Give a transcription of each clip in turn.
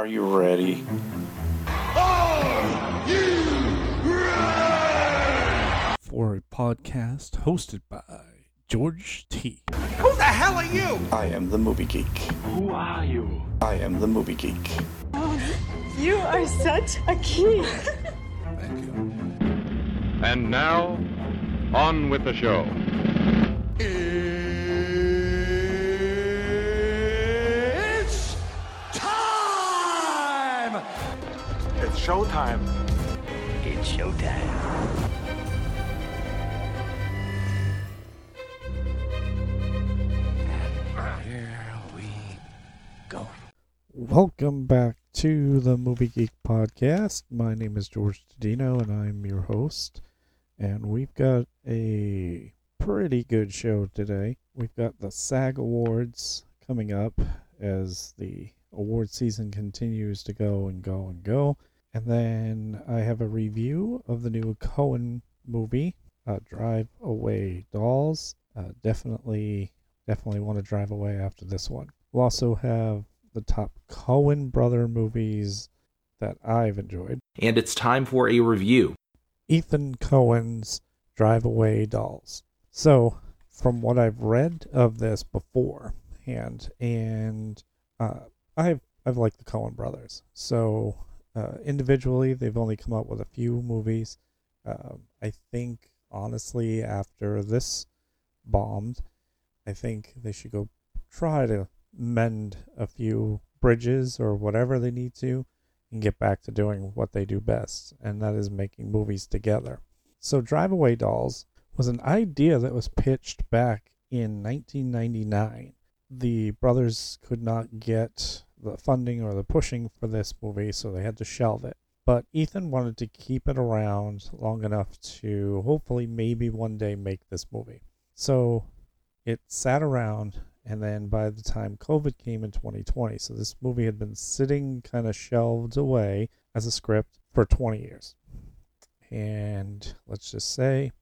Are you ready? Are you ready? For a podcast hosted by George T. Who the hell are you? I am the movie geek. Who are you? I am the movie geek. You are such a geek. And now, on with the show. Showtime. It's showtime. Here we go. Welcome back to the Movie Geek Podcast. My name is George Tadino and I'm your host. And we've got a pretty good show today. We've got the SAG Awards coming up as the award season continues to go and go and go. And then I have a review of the new Coen movie, uh, Drive Away Dolls. Uh, definitely, definitely want to drive away after this one. We'll also have the top Coen brother movies that I've enjoyed. and it's time for a review. Ethan Coen's Drive Away Dolls. So, from what I've read of this before, and and uh, I've I've liked the Coen brothers. So, uh, individually, they've only come out with a few movies. Um, I think honestly, after this bombed, I think they should go try to mend a few bridges or whatever they need to and get back to doing what they do best, and that is making movies together. So, Drive Away Dolls was an idea that was pitched back in 1999. The brothers could not get the funding or the pushing for this movie, so they had to shelve it. But Ethan wanted to keep it around long enough to hopefully maybe one day make this movie. So it sat around and then by the time COVID came in 2020, so this movie had been sitting kind of shelved away as a script for 20 years. And let's just say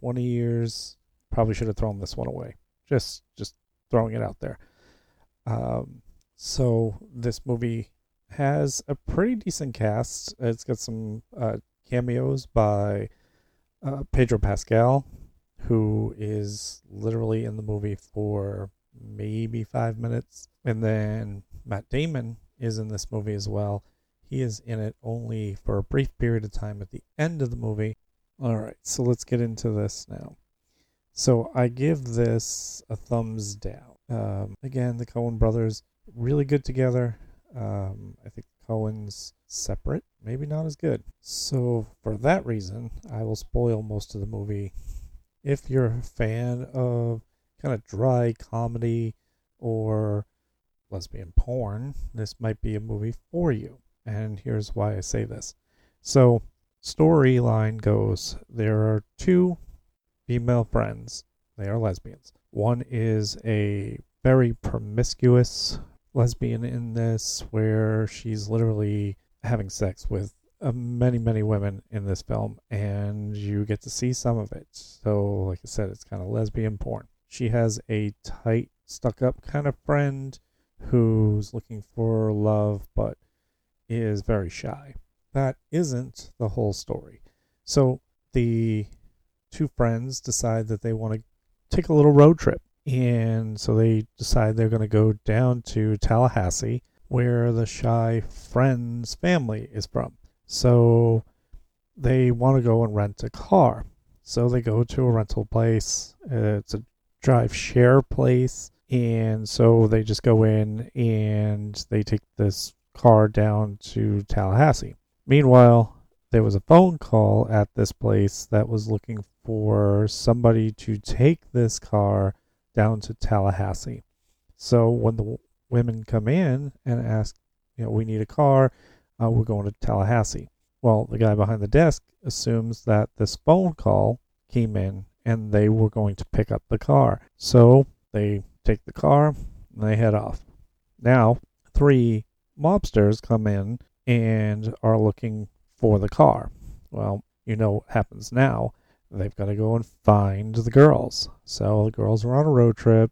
20 years probably should have thrown this one away. Just just throwing it out there. Um, so this movie has a pretty decent cast. It's got some uh, cameos by uh, Pedro Pascal, who is literally in the movie for maybe five minutes. And then Matt Damon is in this movie as well. He is in it only for a brief period of time at the end of the movie. All right, so let's get into this now. So I give this a thumbs down. Um, again, the Coen brothers really good together. Um, I think Coen's separate, maybe not as good. So for that reason, I will spoil most of the movie. If you're a fan of kind of dry comedy or lesbian porn, this might be a movie for you. And here's why I say this. So, storyline goes there are two female friends, they are lesbians. One is a very promiscuous lesbian in this, where she's literally having sex with uh, many, many women in this film, and you get to see some of it. So, like I said, it's kind of lesbian porn. She has a tight, stuck up kind of friend who's looking for love but is very shy. That isn't the whole story. So, the two friends decide that they want to take a little road trip. And so they decide they're going to go down to Tallahassee, where the shy friend's family is from. So they want to go and rent a car. So they go to a rental place. It's a drive share place. And so they just go in and they take this car down to Tallahassee. Meanwhile, there was a phone call at this place that was looking for somebody to take this car down to Tallahassee. So when the women come in and ask, you know, we need a car, uh, we're going to Tallahassee. Well, the guy behind the desk assumes that this phone call came in and they were going to pick up the car. So they take the car and they head off. Now, three mobsters come in and are looking for the car. Well, you know what happens now. They've got to go and find the girls. So the girls are on a road trip.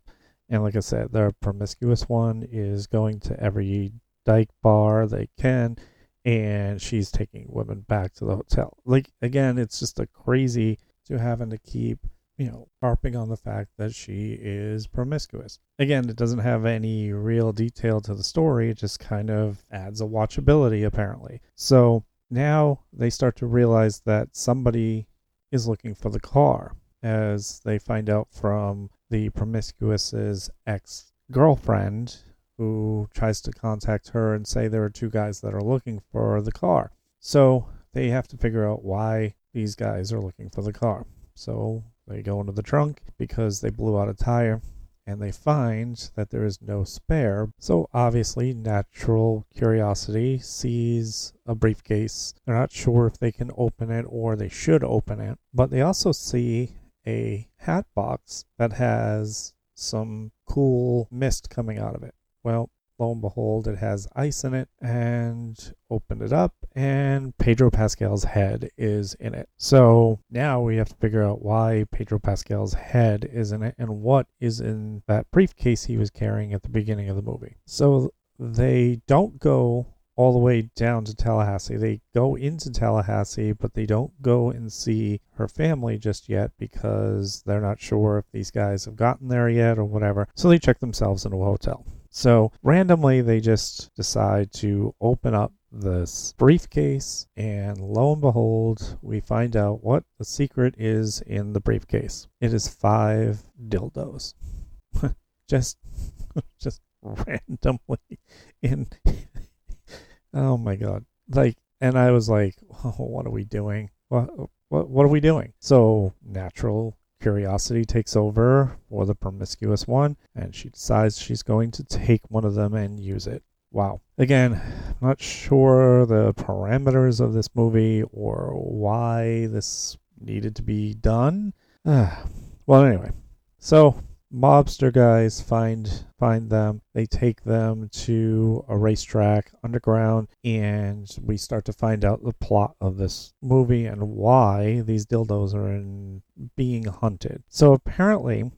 And like I said, their promiscuous one is going to every dyke bar they can and she's taking women back to the hotel like again it's just a crazy to having to keep you know harping on the fact that she is promiscuous again it doesn't have any real detail to the story it just kind of adds a watchability apparently so now they start to realize that somebody is looking for the car as they find out from the promiscuous's ex girlfriend who tries to contact her and say there are two guys that are looking for the car. So they have to figure out why these guys are looking for the car. So they go into the trunk because they blew out a tire and they find that there is no spare. So obviously, natural curiosity sees a briefcase. They're not sure if they can open it or they should open it, but they also see a hat box that has some cool mist coming out of it. Well, lo and behold, it has ice in it, and opened it up, and Pedro Pascal's head is in it. So now we have to figure out why Pedro Pascal's head is in it and what is in that briefcase he was carrying at the beginning of the movie. So they don't go all the way down to Tallahassee. They go into Tallahassee, but they don't go and see her family just yet because they're not sure if these guys have gotten there yet or whatever. So they check themselves into a hotel. So randomly, they just decide to open up this briefcase, and lo and behold, we find out what the secret is in the briefcase. It is five dildos. just, just randomly in. oh my god! Like, and I was like, oh, "What are we doing? What, what, what are we doing?" So natural curiosity takes over for the promiscuous one, and she decides she's going to take one of them and use it. Wow. Again, I'm not sure the parameters of this movie or why this needed to be done. well, anyway, so mobster guys find find them. They take them to a racetrack underground and we start to find out the plot of this movie and why these dildos are in being hunted. So apparently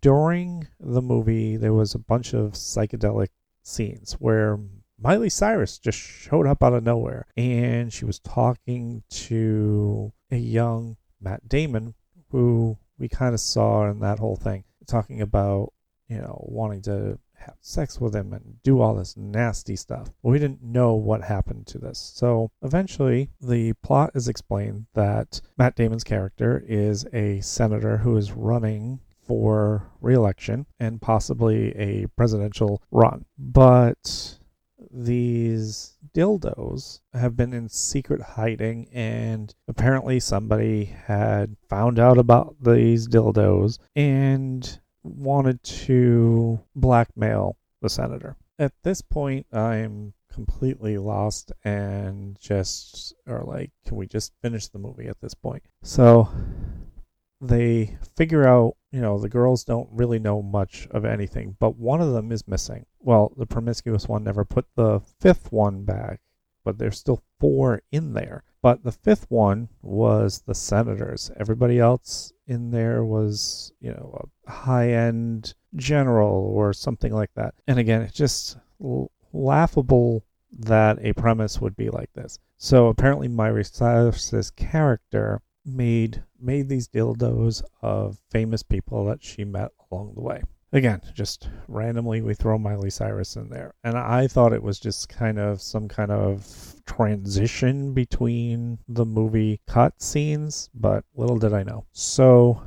during the movie there was a bunch of psychedelic scenes where Miley Cyrus just showed up out of nowhere and she was talking to a young Matt Damon who we kind of saw in that whole thing talking about, you know, wanting to have sex with him and do all this nasty stuff. we didn't know what happened to this. So eventually, the plot is explained that Matt Damon's character is a senator who is running for reelection and possibly a presidential run. But these dildos have been in secret hiding, and apparently somebody had found out about these dildos and wanted to blackmail the senator. At this point, I'm completely lost and just are like, can we just finish the movie at this point? So they figure out, you know, the girls don't really know much of anything, but one of them is missing. Well, the promiscuous one never put the fifth one back, but there's still four in there. But the fifth one was the senators. Everybody else in there was, you know, a high end general or something like that. And again, it's just laughable that a premise would be like this. So apparently, Miley Cyrus's character made made these dildos of famous people that she met along the way. Again, just randomly we throw Miley Cyrus in there. And I thought it was just kind of some kind of transition between the movie cut scenes, but little did I know. So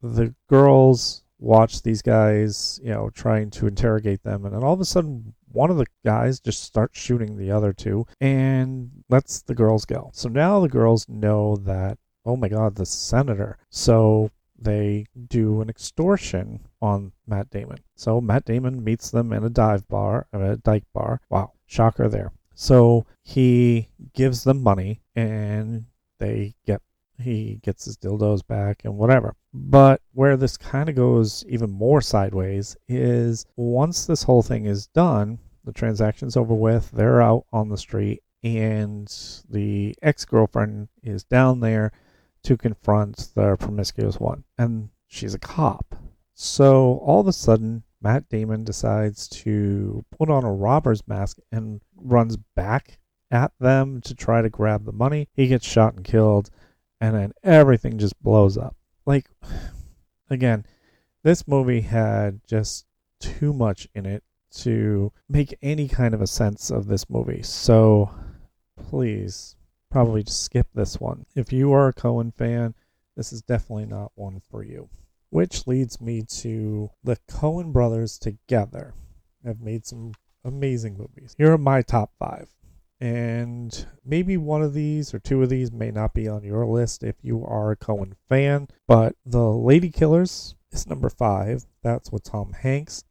the girls watch these guys, you know, trying to interrogate them, and then all of a sudden one of the guys just starts shooting the other two and lets the girls go. So now the girls know that oh my god, the senator. So they do an extortion on Matt Damon. So Matt Damon meets them in a dive bar, a dyke bar. Wow, shocker there. So he gives them money and they get he gets his dildos back and whatever. But where this kind of goes even more sideways is once this whole thing is done, the transaction's over with, they're out on the street and the ex-girlfriend is down there to confront the promiscuous one. And she's a cop. So all of a sudden, Matt Damon decides to put on a robber's mask and runs back at them to try to grab the money. He gets shot and killed, and then everything just blows up. Like, again, this movie had just too much in it to make any kind of a sense of this movie. So please, probably just skip this one. If you are a Coen fan, this is definitely not one for you. Which leads me to the Coen brothers together have made some amazing movies. Here are my top five. And maybe one of these or two of these may not be on your list if you are a Coen fan, but The Lady Killers is number five. That's with Tom Hanks.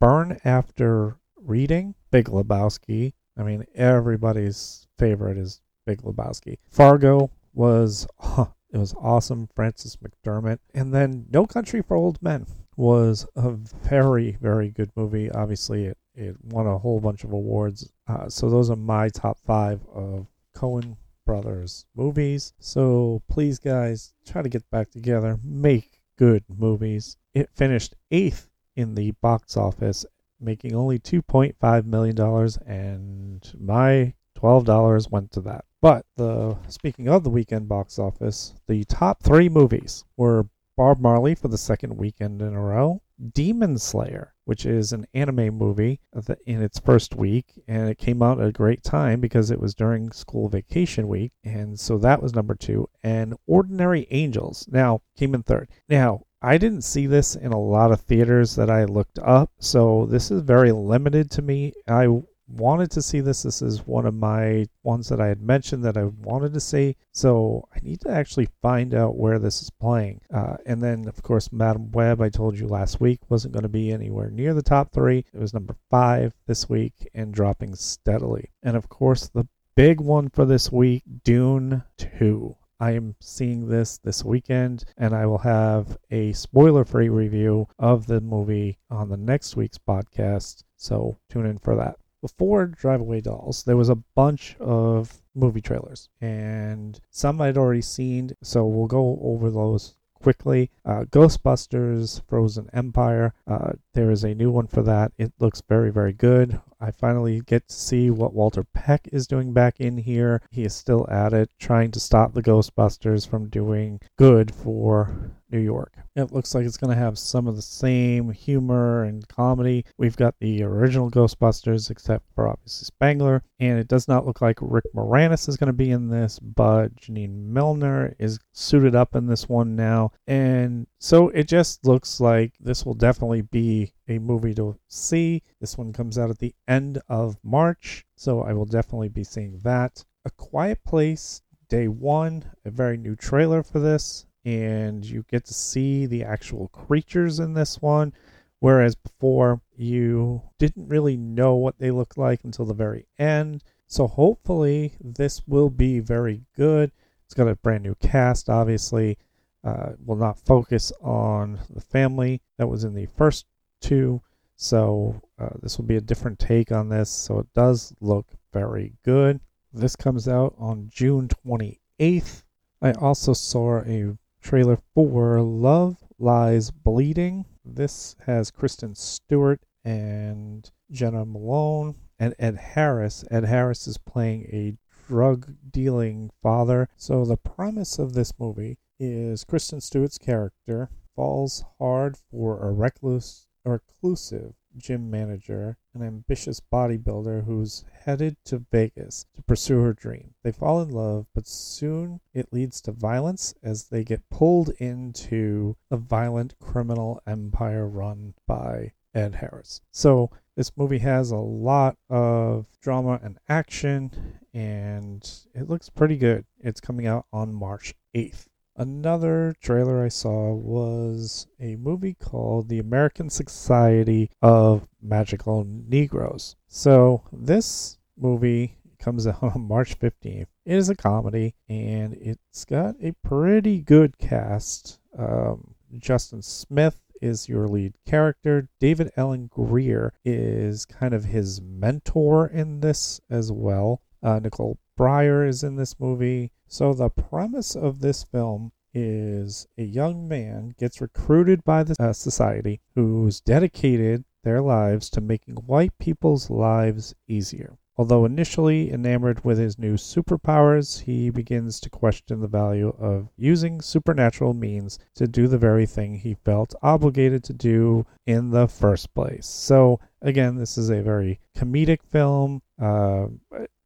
Burn After Reading, Big Lebowski. I mean, everybody's favorite is Big Lebowski. Fargo was it was awesome. Francis McDermott, and then No Country for Old Men was a very very good movie. Obviously, it it won a whole bunch of awards. Uh, so those are my top five of Coen brothers movies. So please, guys, try to get back together. Make good movies. It finished eighth in the box office, making only $2.5 million, and my $12 went to that. But the speaking of the weekend box office, the top three movies were Bob Marley for the second weekend in a row, Demon Slayer, which is an anime movie in its first week, and it came out at a great time because it was during school vacation week, and so that was number two. And Ordinary Angels now came in third. Now, I didn't see this in a lot of theaters that I looked up, so this is very limited to me. I wanted to see this. This is one of my ones that I had mentioned that I wanted to see. So I need to actually find out where this is playing. Uh, and then, of course, Madame Web, I told you last week, wasn't going to be anywhere near the top three. It was number five this week and dropping steadily. And of course, the big one for this week Dune 2. I am seeing this this weekend, and I will have a spoiler free review of the movie on the next week's podcast. So tune in for that before Drive Away Dolls, there was a bunch of movie trailers, and some I'd already seen, so we'll go over those quickly. Uh, Ghostbusters Frozen Empire. Uh, there is a new one for that. It looks very, very good. I finally get to see what Walter Peck is doing back in here. He is still at it, trying to stop the Ghostbusters from doing good for New York. It looks like it's going to have some of the same humor and comedy. We've got the original Ghostbusters, except for obviously Spengler, and it does not look like Rick Moranis is going to be in this, but Janine Milner is suited up in this one now. And so it just looks like this will definitely be a movie to see. This one comes out at the end of March, so I will definitely be seeing that. A Quiet Place, day one, a very new trailer for this, and you get to see the actual creatures in this one. Whereas before, you didn't really know what they looked like until the very end. So hopefully, this will be very good. It's got a brand new cast, obviously. Uh, will not focus on the family that was in the first two. So uh, this will be a different take on this. So it does look very good. This comes out on June 28th. I also saw a trailer for Love Lies Bleeding. This has Kristen Stewart and Jena Malone and Ed Harris. Ed Harris is playing a drug dealing father. So the premise of this movie is Kristen Stewart's character falls hard for a recluse reclusive gym manager, an ambitious bodybuilder who's headed to Vegas to pursue her dream. They fall in love, but soon it leads to violence as they get pulled into a violent criminal empire run by Ed Harris. So this movie has a lot of drama and action, and it looks pretty good. It's coming out on March 8th. Another trailer I saw was a movie called The American Society of Magical Negroes. So, this movie comes out on March 15th. It is a comedy and it's got a pretty good cast. Um, Justin Smith is your lead character. David Alan Grier is kind of his mentor in this as well. Uh, Nicole Breyer is in this movie. So the premise of this film is a young man gets recruited by the uh, society who's dedicated their lives to making white people's lives easier. Although initially enamored with his new superpowers, he begins to question the value of using supernatural means to do the very thing he felt obligated to do in the first place. So, again, this is a very comedic film. Uh,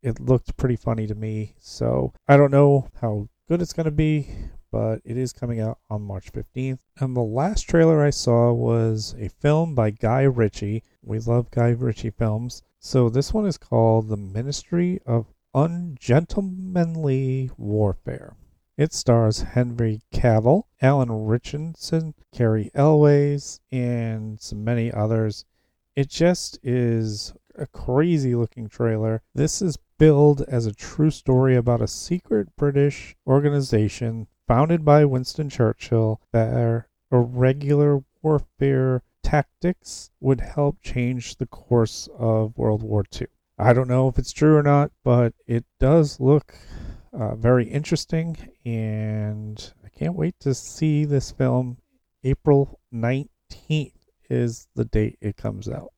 it looked pretty funny to me. So, I don't know how good it's going to be, but it is coming out on March 15th. And the last trailer I saw was a film by Guy Ritchie. We love Guy Ritchie films. So this one is called The Ministry of Ungentlemanly Warfare. It stars Henry Cavill, Alan Richardson, Cary Elwes, and many others. It just is a crazy looking trailer. This is billed as a true story about a secret British organization founded by Winston Churchill that irregular warfare tactics would help change the course of World War II. I don't know if it's true or not, but it does look uh, very interesting, and I can't wait to see this film. April 19th is the date it comes out.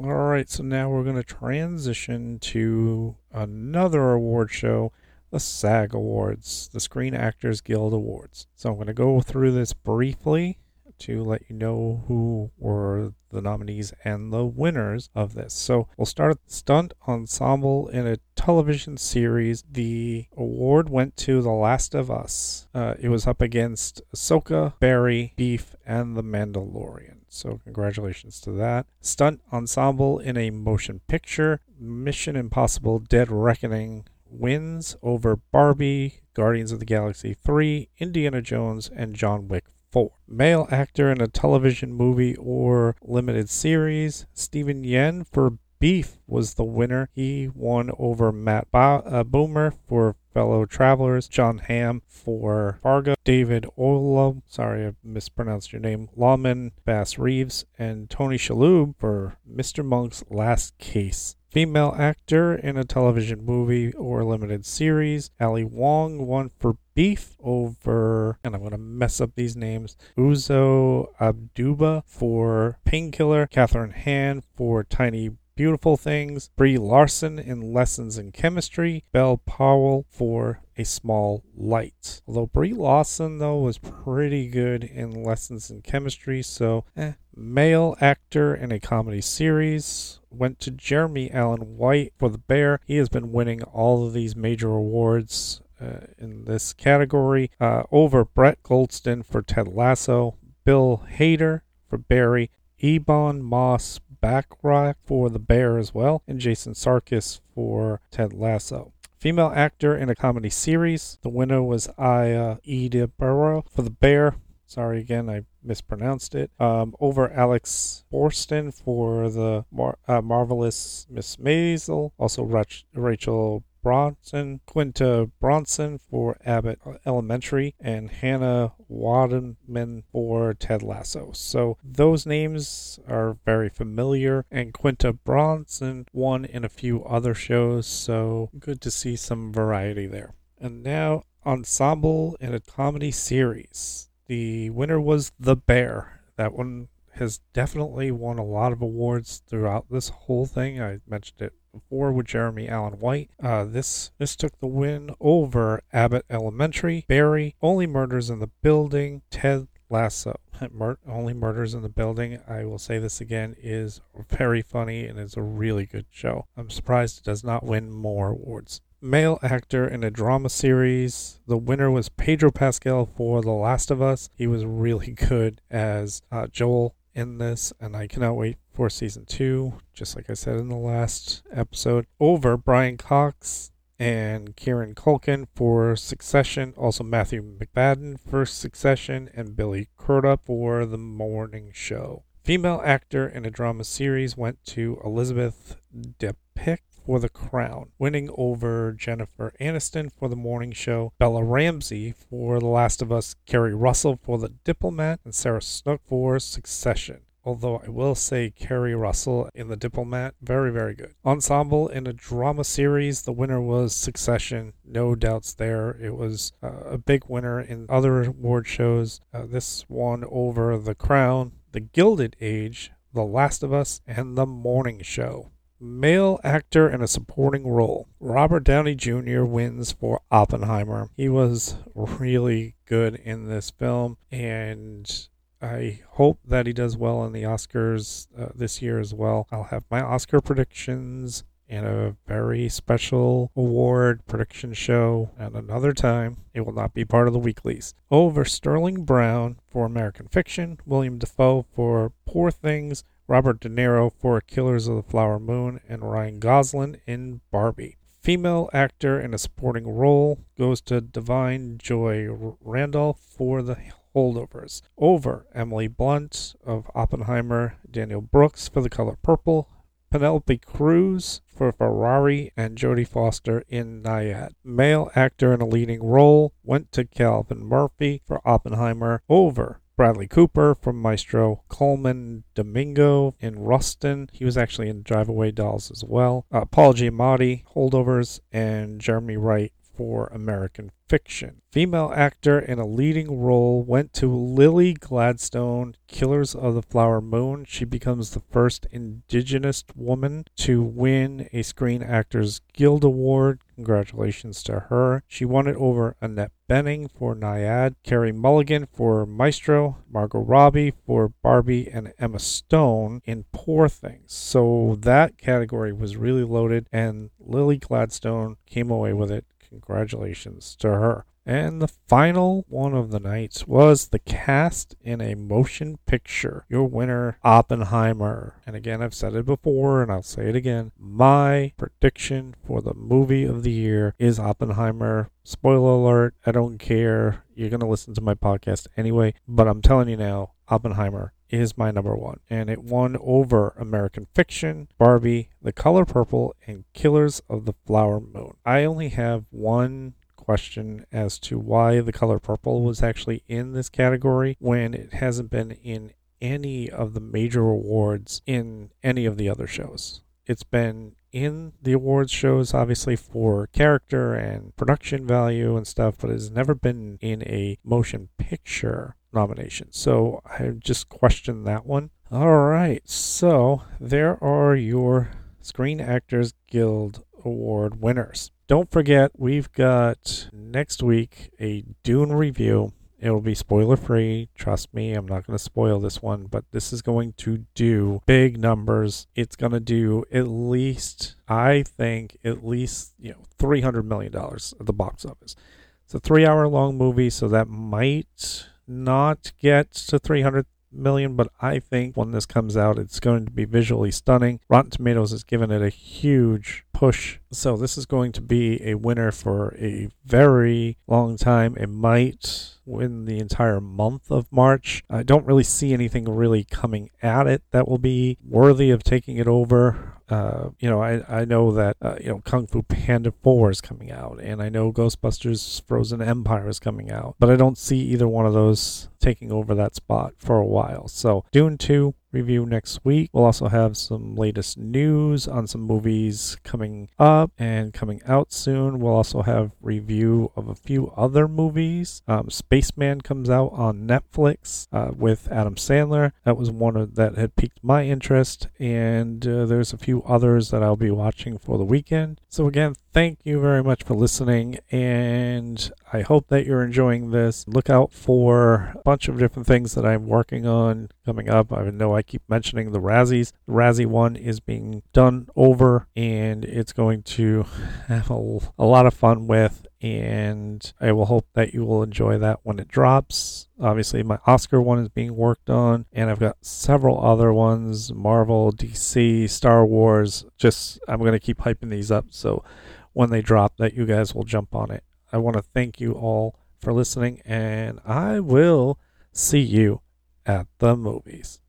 All right, so now we're going to transition to another award show, the SAG Awards, the Screen Actors Guild Awards. So I'm going to go through this briefly to let you know who were the nominees and the winners of this. So we'll start at stunt ensemble in a television series. The award went to The Last of Us. Uh, it was up against Ahsoka, Barry, Beef, and The Mandalorian. So congratulations to that. Stunt ensemble in a motion picture. Mission Impossible: Dead Reckoning wins over Barbie, Guardians of the Galaxy 3, Indiana Jones, and John Wick 4. Male actor in a television movie or limited series, Steven Yeun for Beef was the winner. He won over Matt ba- uh, Boomer for Fellow Travelers, Jon Hamm for Fargo, David Olam, sorry I mispronounced your name, Lawman Bass Reeves, and Tony Shalhoub for Mr. Monk's Last Case. Female actor in a television movie or limited series, Ali Wong won for Beef over, and I'm going to mess up these names, Uzo Abduba for Painkiller, Kathryn Hahn for Tiny Beautiful Things, Brie Larson in Lessons in Chemistry, Belle Powell for A Small Light. Although Brie Larson, though, was pretty good in Lessons in Chemistry, so eh. Male actor in a comedy series went to Jeremy Allen White for The Bear. He has been winning all of these major awards uh, in this category uh, over Brett Goldston for Ted Lasso, Bill Hader for Barry, Ebon Moss Bachrach for The Bear as well, and Jason Sarkis for Ted Lasso. Female actor in a comedy series. The winner was Aya Edinburgh for The Bear. Sorry again, I mispronounced it. Um, over Alex Borstein for the Mar- uh, marvelous Miss Maisel. Also Rach- Rachel Bronson, Quinta Brunson for Abbott Elementary, and Hannah Waddman for Ted Lasso. So those names are very familiar, and Quinta Brunson won in a few other shows, so good to see some variety there. And now, ensemble in a comedy series. The winner was The Bear. That one has definitely won a lot of awards throughout this whole thing. I mentioned it before with Jeremy Allen White. Uh, this this took the win over Abbott Elementary, Barry, Only Murders in the Building, Ted Lasso. Mur- Only Murders in the Building, I will say this again, is very funny and is a really good show. I'm surprised it does not win more awards. Male actor in a drama series. The winner was Pedro Pascal for The Last of Us. He was really good as uh, Joel in this, and I cannot wait for season two, just like I said in the last episode. Over Brian Cox and Kieran Culkin for Succession, also Matthew McFadden for Succession, and Billy Crudup for The Morning Show. Female actor in a drama series went to Elizabeth Debicki for The Crown, winning over Jennifer Aniston for The Morning Show, Bella Ramsey for The Last of Us, Keri Russell for The Diplomat, and Sarah Snook for Succession. Although I will say Keri Russell in The Diplomat, very, very good. Ensemble in a drama series, the winner was Succession. No doubts there. It was uh, a big winner in other award shows. Uh, this won over The Crown, The Gilded Age, The Last of Us, and The Morning Show. Male actor in a supporting role. Robert Downey Jr. wins for Oppenheimer. He was really good in this film, and I hope that he does well in the Oscars uh, this year as well. I'll have my Oscar predictions and a very special award prediction show at another time. It will not be part of the weeklies. Over Sterling Brown for American Fiction, William Dafoe for Poor Things, Robert De Niro for Killers of the Flower Moon, and Ryan Gosling in Barbie. Female actor in a supporting role goes to Da'Vine Joy Randolph for The Holdovers. Over Emily Blunt of Oppenheimer, Danielle Brooks for The Color Purple, Penelope Cruz for Ferrari, and Jodie Foster in Nyad. Male actor in a leading role went to Calvin Murphy for Oppenheimer. Over Bradley Cooper from Maestro, Colman Domingo in Rustin. He was actually in Drive Away Dolls as well. Uh, Paul Giamatti, Holdovers, and Jeremy Wright for American Fiction. Female actor in a leading role went to Lily Gladstone, Killers of the Flower Moon. She becomes the first Indigenous woman to win a Screen Actors Guild Award. Congratulations to her. She won it over Annette Bening for Nyad, Carey Mulligan for Maestro, Margot Robbie for Barbie, and Emma Stone in Poor Things. So that category was really loaded, and Lily Gladstone came away with it. Congratulations to her. And the final one of the nights was the cast in a motion picture. Your winner, Oppenheimer. And again, I've said it before and I'll say it again. My prediction for the movie of the year is Oppenheimer. Spoiler alert, I don't care. You're going to listen to my podcast anyway. But I'm telling you now, Oppenheimer is my number one. And it won over American Fiction, Barbie, The Color Purple, and Killers of the Flower Moon. I only have one question as to why the color purple was actually in this category when it hasn't been in any of the major awards in any of the other shows. It's been in the awards shows, obviously, for character and production value and stuff, but it's never been in a motion picture nomination. So I just questioned that one. All right, so there are your Screen Actors Guild Award winners. Don't forget, we've got next week a Dune review. It'll be spoiler free. Trust me, I'm not going to spoil this one, but this is going to do big numbers. It's going to do at least, I think, at least, you know, $300 million at the box office. It's a three hour long movie, so that might not get to 300 million, but I think when this comes out, it's going to be visually stunning. Rotten Tomatoes has given it a huge push. So this is going to be a winner for a very long time. It might win the entire month of March. I don't really see anything really coming at it that will be worthy of taking it over. Uh, you know, I, I know that, uh, you know, Kung Fu Panda 4 is coming out, and I know Ghostbusters Frozen Empire is coming out, but I don't see either one of those taking over that spot for a while. So, Dune 2 review next week. We'll also have some latest news on some movies coming up and coming out soon. We'll also have review of a few other movies. Um, Spaceman comes out on Netflix uh, with Adam Sandler. That was one of, that had piqued my interest, and uh, there's a few others that I'll be watching for the weekend. So again, thank you very much for listening, and I hope that you're enjoying this. Look out for a bunch of different things that I'm working on coming up. I know I keep mentioning the Razzies. The Razzie one is being done over, and it's going to have a, a lot of fun with. And I will hope that you will enjoy that when it drops. Obviously, my Oscar one is being worked on, and I've got several other ones Marvel, DC, Star Wars. Just, I'm going to keep hyping these up. So when they drop, that you guys will jump on it. I want to thank you all for listening, and I will see you at the movies.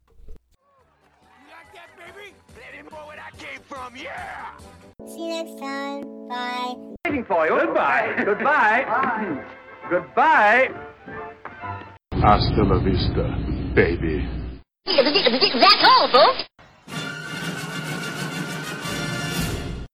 Came yeah! See you next time. Bye. waiting for you. Goodbye. Goodbye. Goodbye. Hasta la vista, baby. That's all, folks.